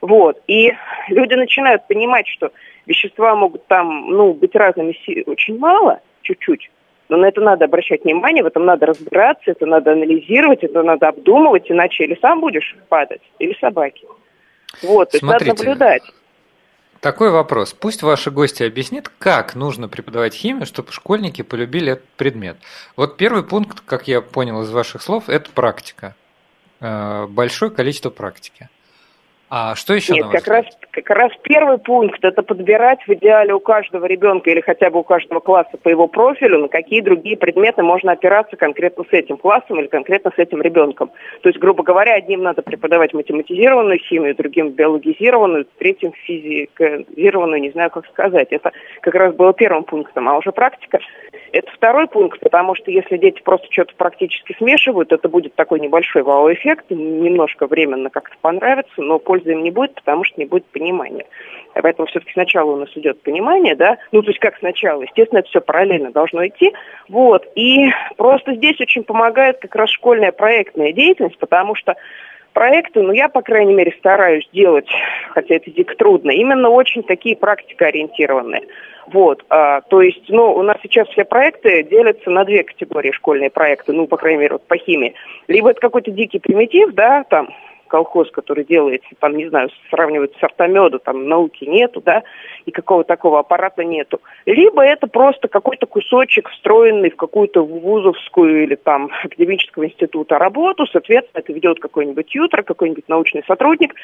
Вот. И люди начинают понимать, что вещества могут там, ну, быть разными очень мало, чуть-чуть. Но на это надо обращать внимание, в этом надо разбираться, это надо анализировать, это надо обдумывать, иначе или сам будешь падать, или собаки. Вот, то есть надо наблюдать. Такой вопрос. Пусть ваши гости объяснят, как нужно преподавать химию, чтобы школьники полюбили этот предмет. Вот первый пункт, как я понял из ваших слов, это практика. Э, большое количество практики. А что еще? Нет, как раз, как раз первый пункт – это подбирать в идеале у каждого ребенка или хотя бы у каждого класса по его профилю, на какие другие предметы можно опираться конкретно с этим классом или конкретно с этим ребенком. То есть, грубо говоря, одним надо преподавать математизированную химию, другим биологизированную, третьим физикизированную, не знаю, как сказать. Это как раз было первым пунктом. А уже практика – это второй пункт, потому что если дети просто что-то практически смешивают, это будет такой небольшой вау-эффект, немножко временно как-то понравится, но пользы им не будет, потому что не будет понимания. Поэтому все-таки сначала у нас идет понимание, да, ну то есть как сначала, естественно, это все параллельно должно идти, вот, и просто здесь очень помогает как раз школьная проектная деятельность, потому что проекты, ну, я, по крайней мере, стараюсь делать, хотя это дико трудно, именно очень такие практикоориентированные. Вот, а, то есть, ну, у нас сейчас все проекты делятся на две категории школьные проекты, ну, по крайней мере, вот по химии. Либо это какой-то дикий примитив, да, там, колхоз, который делается, там, не знаю, сравнивают с артомеда, там науки нету, да, и какого такого аппарата нету. Либо это просто какой-то кусочек, встроенный в какую-то вузовскую или там академического института работу, соответственно, это ведет какой-нибудь тьютер, какой-нибудь научный сотрудник.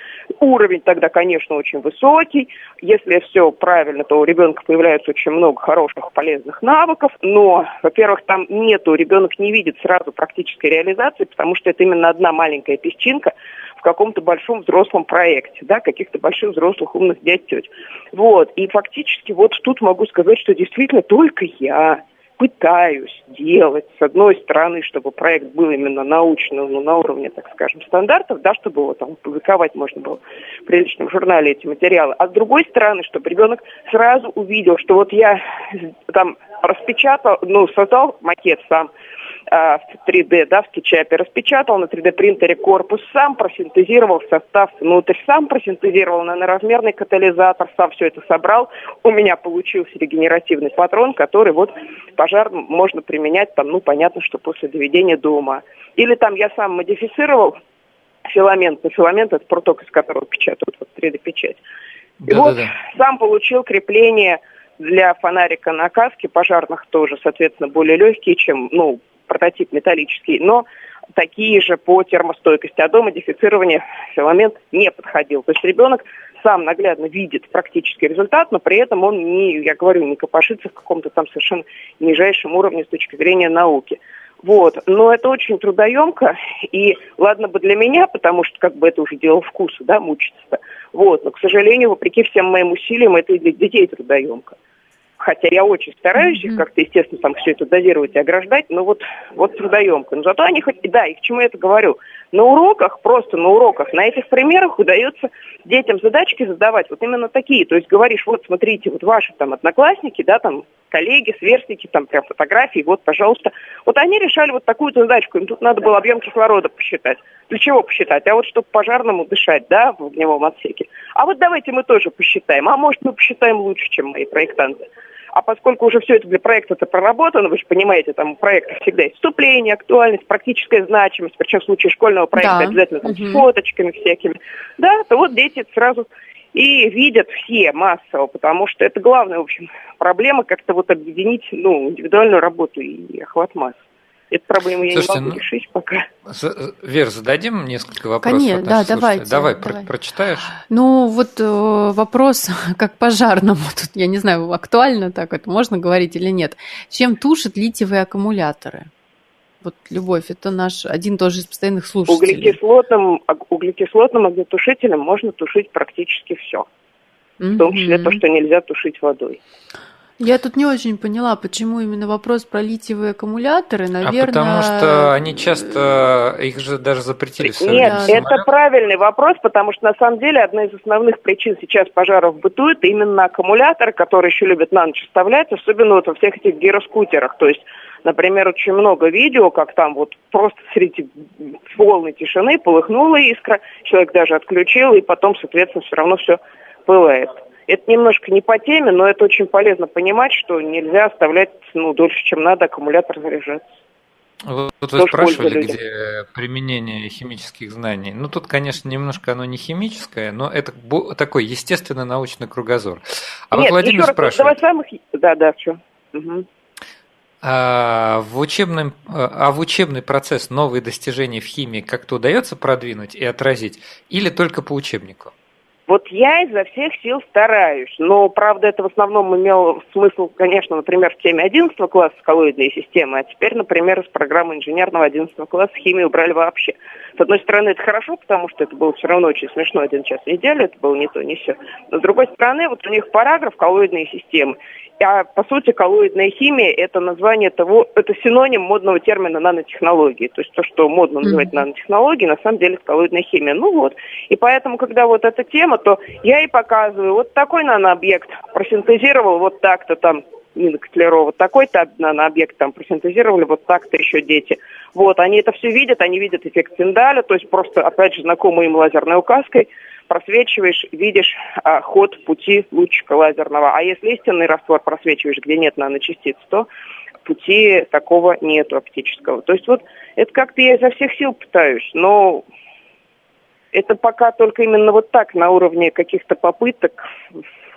Уровень тогда, конечно, очень высокий. Если все правильно, то у ребенка появляется очень много хороших, полезных навыков, но, во-первых, там нету, ребенок не видит сразу практической реализации, потому что это именно одна маленькая песчинка, каком-то большом взрослом проекте, да, каких-то больших взрослых умных дядь теть. Вот, и фактически вот тут могу сказать, что действительно только я пытаюсь делать, с одной стороны, чтобы проект был именно научным, ну, на уровне, так скажем, стандартов, да, чтобы его там публиковать можно было в приличном журнале эти материалы, а с другой стороны, чтобы ребенок сразу увидел, что вот я там распечатал, ну, создал макет сам, в 3D, да, в скетчапе, распечатал на 3D принтере корпус, сам просинтезировал состав внутрь, сам просинтезировал на наразмерный катализатор, сам все это собрал. У меня получился регенеративный патрон, который вот пожар можно применять там, ну, понятно, что после доведения дома. Или там я сам модифицировал филамент, но филамент это проток, из которого печатают, вот 3D-печать. И да, вот да, да. сам получил крепление для фонарика на каске пожарных тоже, соответственно, более легкие, чем, ну, прототип металлический, но такие же по термостойкости. А до модифицирования филамент не подходил. То есть ребенок сам наглядно видит практический результат, но при этом он не, я говорю, не копошится в каком-то там совершенно нижайшем уровне с точки зрения науки. Вот. Но это очень трудоемко, и ладно бы для меня, потому что как бы это уже дело вкуса, да, мучиться-то. Вот. Но, к сожалению, вопреки всем моим усилиям, это и для детей трудоемко хотя я очень стараюсь их как-то, естественно, там все это дозировать и ограждать, но вот, вот трудоемко. Но зато они хоть, да, и к чему я это говорю, на уроках, просто на уроках, на этих примерах удается детям задачки задавать вот именно такие. То есть говоришь, вот смотрите, вот ваши там одноклассники, да, там коллеги, сверстники, там прям фотографии, вот, пожалуйста. Вот они решали вот такую-то задачку, им тут надо было объем кислорода посчитать. Для чего посчитать? А вот чтобы пожарному дышать, да, в огневом отсеке. А вот давайте мы тоже посчитаем. А может мы посчитаем лучше, чем мои проектанты. А поскольку уже все это для проекта это проработано, вы же понимаете, там у проекта всегда есть вступление, актуальность, практическая значимость, причем в случае школьного проекта да. обязательно там, угу. с фоточками всякими, да, то вот дети сразу и видят все массово, потому что это главная, в общем, проблема как-то вот объединить, ну, индивидуальную работу и охват масс. Эту проблему я Слушайте, не могу ну, решить пока. Вер, зададим несколько вопросов. Конечно, да, давайте. Давай, давай. Про прочитаешь? Ну, вот э, вопрос как пожарному. Тут, я не знаю, актуально так это можно говорить или нет. Чем тушат литиевые аккумуляторы? Вот, Любовь, это наш один тоже из постоянных слушателей. Углекислотным, углекислотным огнетушителем можно тушить практически все. В том числе то, что нельзя тушить водой. Я тут не очень поняла, почему именно вопрос про литиевые аккумуляторы, наверное... А потому что они часто, их же даже запретили Нет, это правильный вопрос, потому что на самом деле одна из основных причин сейчас пожаров бытует именно аккумуляторы, которые еще любят на ночь вставлять, особенно вот во всех этих гироскутерах. То есть, например, очень много видео, как там вот просто среди полной тишины полыхнула искра, человек даже отключил, и потом, соответственно, все равно все пылает. Это немножко не по теме, но это очень полезно понимать, что нельзя оставлять ну, дольше, чем надо, аккумулятор заряжаться. Вот вы спрашивали, где применение химических знаний. Ну, тут, конечно, немножко оно не химическое, но это такой естественный научный кругозор. А Нет, вот Владимир спрашивает. Давай самых... Да, да, что? Угу. а в, учебном, а в учебный процесс новые достижения в химии как-то удается продвинуть и отразить, или только по учебнику? Вот я изо всех сил стараюсь, но, правда, это в основном имело смысл, конечно, например, в теме 11 класса коллоидные системы, а теперь, например, из программы инженерного 11 класса химию убрали вообще. С одной стороны, это хорошо, потому что это было все равно очень смешно, один час в неделю, это было не то, не все. Но, с другой стороны, вот у них параграф коллоидные системы, а по сути коллоидная химия это название того, это синоним модного термина нанотехнологии. То есть то, что модно называть mm-hmm. нанотехнологией, на самом деле это коллоидная химия. Ну вот. И поэтому, когда вот эта тема, то я и показываю, вот такой нанообъект просинтезировал вот так-то там Нина Котлярова, такой-то нанообъект там просинтезировали, вот так-то еще дети. Вот, они это все видят, они видят эффект Тиндаля, то есть просто, опять же, знакомой им лазерной указкой – просвечиваешь, видишь а, ход пути лучика лазерного. А если истинный раствор просвечиваешь, где нет наночастиц, то пути такого нету оптического. То есть вот это как-то я изо всех сил пытаюсь, но это пока только именно вот так, на уровне каких-то попыток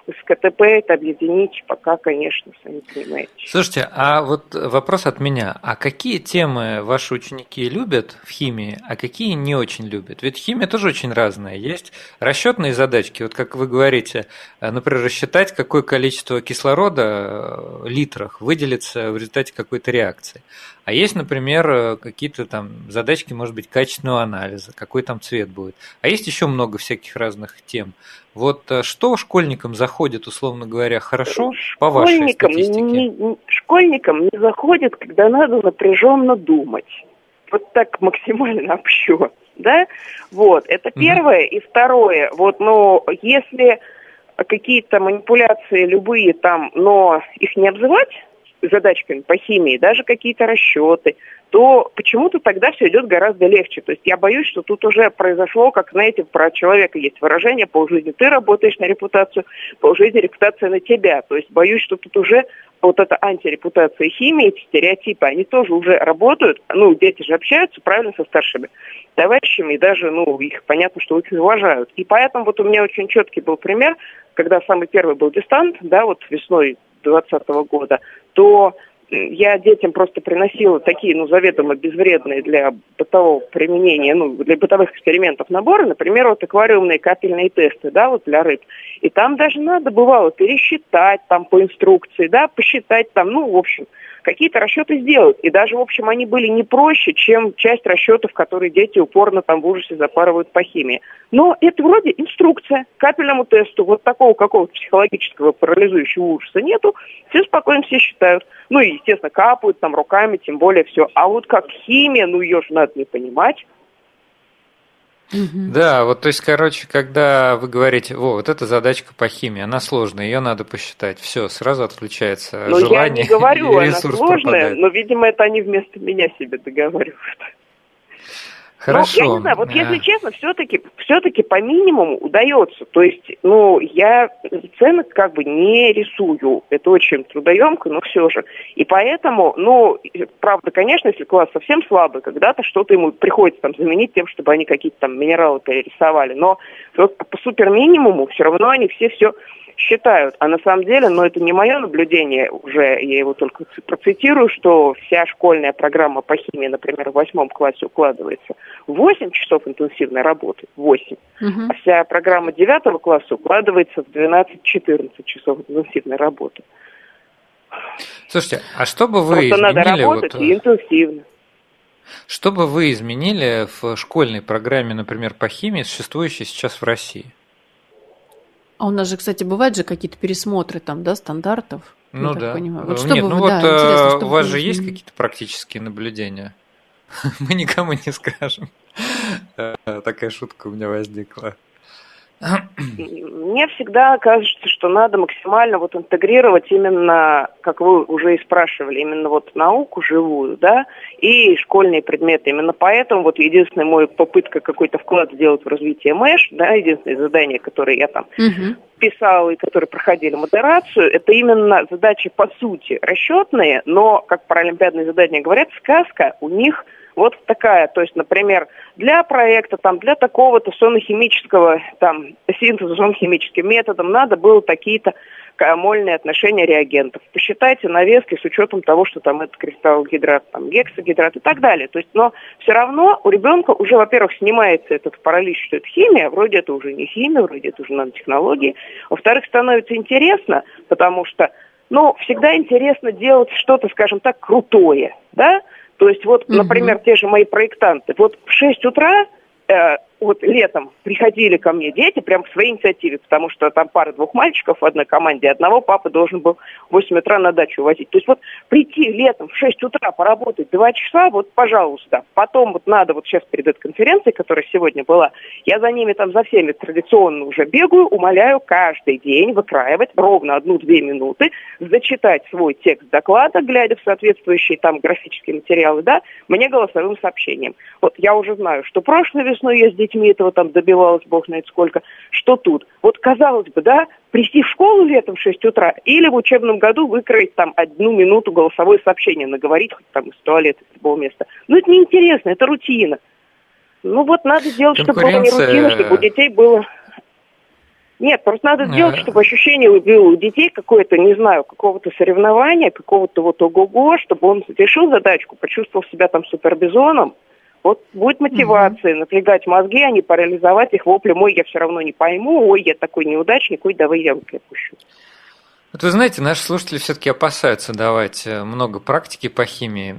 с КТП это объединить пока, конечно, сами понимаете. Слушайте, а вот вопрос от меня. А какие темы ваши ученики любят в химии, а какие не очень любят? Ведь химия тоже очень разная. Есть расчетные задачки, вот как вы говорите, э, например, рассчитать, какое количество кислорода в э, литрах выделится в результате какой-то реакции. А есть, например, э, какие-то там задачки, может быть, качественного анализа, какой там цвет будет. А есть еще много всяких разных тем. Вот э, что школьникам заходит, условно говоря, хорошо по вашей статистике? Не, школьникам не заходит, когда надо напряженно думать. Вот так максимально общо. Да? Вот, это первое. Mm-hmm. И второе, вот, ну, если какие-то манипуляции любые там, но их не обзывать, задачками по химии, даже какие-то расчеты, то почему-то тогда все идет гораздо легче. То есть я боюсь, что тут уже произошло, как, знаете, про человека есть выражение, полжизни ты работаешь на репутацию, полжизни репутация на тебя. То есть боюсь, что тут уже вот эта антирепутация химии, эти стереотипы, они тоже уже работают. Ну, дети же общаются правильно со старшими товарищами, и даже, ну, их понятно, что очень уважают. И поэтому вот у меня очень четкий был пример, когда самый первый был дистант, да, вот весной 2020 года, то я детям просто приносила такие, ну, заведомо безвредные для бытового применения, ну, для бытовых экспериментов наборы, например, вот аквариумные капельные тесты, да, вот для рыб. И там даже надо бывало пересчитать там по инструкции, да, посчитать там, ну, в общем, какие-то расчеты сделать. И даже, в общем, они были не проще, чем часть расчетов, которые дети упорно там в ужасе запарывают по химии. Но это вроде инструкция к капельному тесту. Вот такого какого-то психологического парализующего ужаса нету. Все спокойно все считают. Ну и, естественно, капают там руками, тем более все. А вот как химия, ну ее же надо не понимать. Да, вот то есть, короче, когда вы говорите, о, вот эта задачка по химии, она сложная, ее надо посчитать, все, сразу отключается но желание. Я не говорю, она сложная, пропадает. но, видимо, это они вместо меня себе договаривают. Хорошо. Ну, я не знаю, вот если честно, все-таки все-таки по минимуму удается. То есть, ну, я цены как бы не рисую. Это очень трудоемко, но все же. И поэтому, ну, правда, конечно, если класс совсем слабый, когда-то что-то ему приходится там заменить тем, чтобы они какие-то там минералы перерисовали. Но по супер минимуму все равно они все все считают. А на самом деле, но это не мое наблюдение, уже я его только процитирую, что вся школьная программа по химии, например, в восьмом классе укладывается в 8 часов интенсивной работы, 8. Угу. А вся программа девятого класса укладывается в 12-14 часов интенсивной работы. Слушайте, а что бы вы Просто изменили... надо работать вот... интенсивно. Что бы вы изменили в школьной программе, например, по химии, существующей сейчас в России? А у нас же, кстати, бывают же какие-то пересмотры там, да, стандартов? Ну да. Вот что Нет, бы, ну вот да, у вас же есть какие-то практические наблюдения? Мы никому не скажем. Э, такая шутка у меня возникла. Мне всегда кажется, что надо максимально вот интегрировать именно, как вы уже и спрашивали, именно вот науку живую, да, и школьные предметы. Именно поэтому вот единственная моя попытка какой-то вклад сделать в развитие МЭШ, да, единственное задание, которое я там угу. писала и которые проходили модерацию, это именно задачи по сути расчетные, но, как паралимпиадные задания говорят, сказка у них – вот такая, то есть, например, для проекта, там, для такого-то сонохимического, там, синтеза сонохимическим методом надо было такие-то мольные отношения реагентов. Посчитайте навески с учетом того, что там это кристаллогидрат, там гексогидрат и так далее. То есть, но все равно у ребенка уже, во-первых, снимается этот паралич, что это химия, вроде это уже не химия, вроде это уже нанотехнологии. Во-вторых, становится интересно, потому что, ну, всегда интересно делать что-то, скажем так, крутое, да? То есть вот, например, те же мои проектанты, вот в 6 утра э, вот летом приходили ко мне дети прям по своей инициативе, потому что там пара двух мальчиков в одной команде, одного папа должен был в 8 утра на дачу возить. То есть вот прийти летом в 6 утра поработать 2 часа, вот пожалуйста. Потом вот надо, вот сейчас перед этой конференцией, которая сегодня была, я за ними там за всеми традиционно уже бегаю, умоляю каждый день выкраивать ровно одну-две минуты, зачитать свой текст доклада, глядя в соответствующие там графические материалы, да, мне голосовым сообщением. Вот я уже знаю, что прошлой весной я здесь детьми этого там добивалась, бог знает сколько. Что тут? Вот казалось бы, да, прийти в школу летом в 6 утра или в учебном году выкроить там одну минуту голосовое сообщение, наговорить хоть там из туалета, из любого места. Ну, это неинтересно, это рутина. Ну, вот надо сделать, чтобы было не рутина, чтобы у детей было... Нет, просто надо сделать, чтобы ощущение было у детей какое-то, не знаю, какого-то соревнования, какого-то вот ого-го, чтобы он решил задачку, почувствовал себя там супербизоном, вот будет мотивация угу. напрягать мозги, а не парализовать их воплем, ой, я все равно не пойму, ой, я такой неудачник, ой, давай я руки опущу. Вот вы знаете, наши слушатели все-таки опасаются давать э, много практики по химии.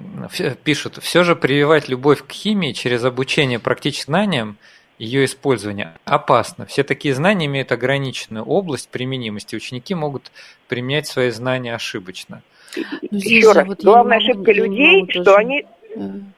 Пишут, все же прививать любовь к химии через обучение практическим знаниям, ее использование опасно. Все такие знания имеют ограниченную область применимости. Ученики могут применять свои знания ошибочно. Ну, Еще раз, вот главная ошибка людей, что они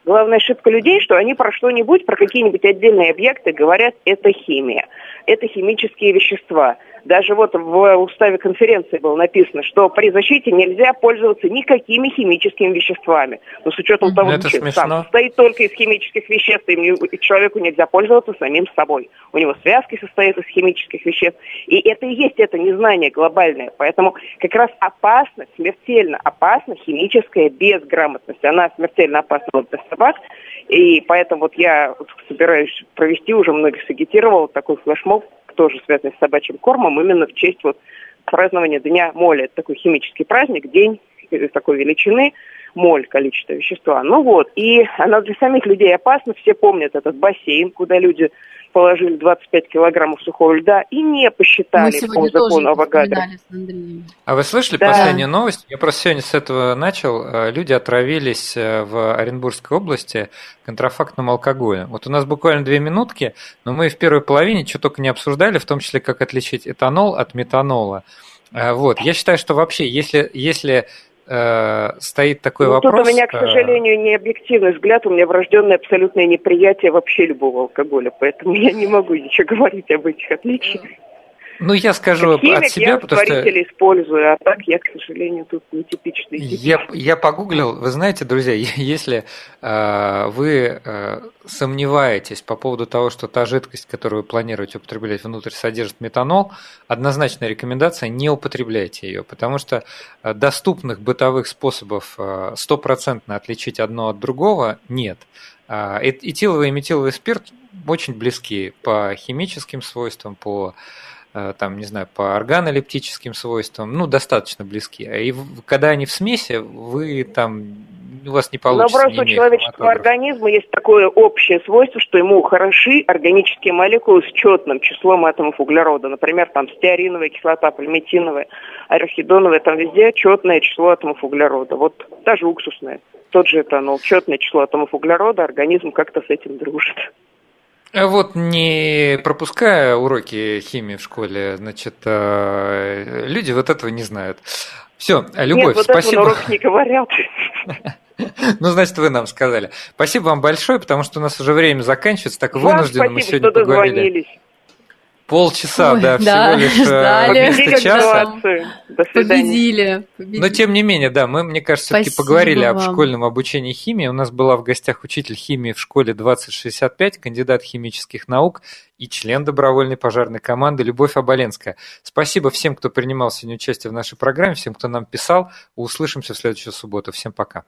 Главная ошибка людей, что они про что-нибудь, про какие-нибудь отдельные объекты говорят, это химия, это химические вещества – даже вот в уставе конференции было написано, что при защите нельзя пользоваться никакими химическими веществами. Но с учетом того, что сам состоит только из химических веществ, и человеку нельзя пользоваться самим собой. У него связки состоят из химических веществ. И это и есть это незнание глобальное. Поэтому как раз опасно, смертельно опасно химическая безграмотность. Она смертельно опасна для собак. И поэтому вот я собираюсь провести, уже многих сагитировал, такой флешмоб тоже связанный с собачьим кормом, именно в честь вот празднования Дня моли. Это такой химический праздник, день такой величины, моль, количество вещества. Ну вот, и она для самих людей опасна. Все помнят этот бассейн, куда люди положили 25 килограммов сухого льда и не посчитали по закону Авогадро. А вы слышали да. последнюю новость? Я просто сегодня с этого начал. Э, люди отравились э, в Оренбургской области контрафактным алкоголем. Вот у нас буквально две минутки, но мы в первой половине что только не обсуждали, в том числе, как отличить этанол от метанола. Э, вот. Я считаю, что вообще, если, если стоит такой ну, вопрос. Тут у меня, к э, сожалению, не объективный взгляд, у меня врожденное абсолютное неприятие вообще любого алкоголя, поэтому я не могу ничего говорить об этих отличиях. Ну, я скажу химик, от себя, я потому что... использую, а так я, к сожалению, тут не типичный. Я, я погуглил, вы знаете, друзья, если э, вы э, сомневаетесь по поводу того, что та жидкость, которую вы планируете употреблять внутрь, содержит метанол, однозначная рекомендация – не употребляйте ее, потому что э, доступных бытовых способов э, стопроцентно отличить одно от другого нет. Э, этиловый и метиловый спирт очень близки по химическим свойствам, по там, не знаю, по органолептическим свойствам, ну, достаточно близки. А и когда они в смеси, вы там, у вас не получится. Но просто у человеческого организма есть такое общее свойство, что ему хороши органические молекулы с четным числом атомов углерода. Например, там стеариновая кислота, пальмитиновая, арахидоновая, там везде четное число атомов углерода. Вот даже уксусная, тот же этанол, четное число атомов углерода, организм как-то с этим дружит. А вот не пропуская уроки химии в школе, значит, э, люди вот этого не знают. Все, Любовь, Нет, вот спасибо. Нет, не говорят. Ну, значит, вы нам сказали. Спасибо вам большое, потому что у нас уже время заканчивается, так вынужденно мы сегодня поговорили. Полчаса, Ой, да, да, всего лишь э, вместо часа. Победили, победили. Но тем не менее, да, мы, мне кажется, все-таки поговорили вам. об школьном обучении химии. У нас была в гостях учитель химии в школе 2065, кандидат химических наук и член добровольной пожарной команды Любовь Оболенская. Спасибо всем, кто принимал сегодня участие в нашей программе, всем, кто нам писал. Услышимся в следующую субботу. Всем пока.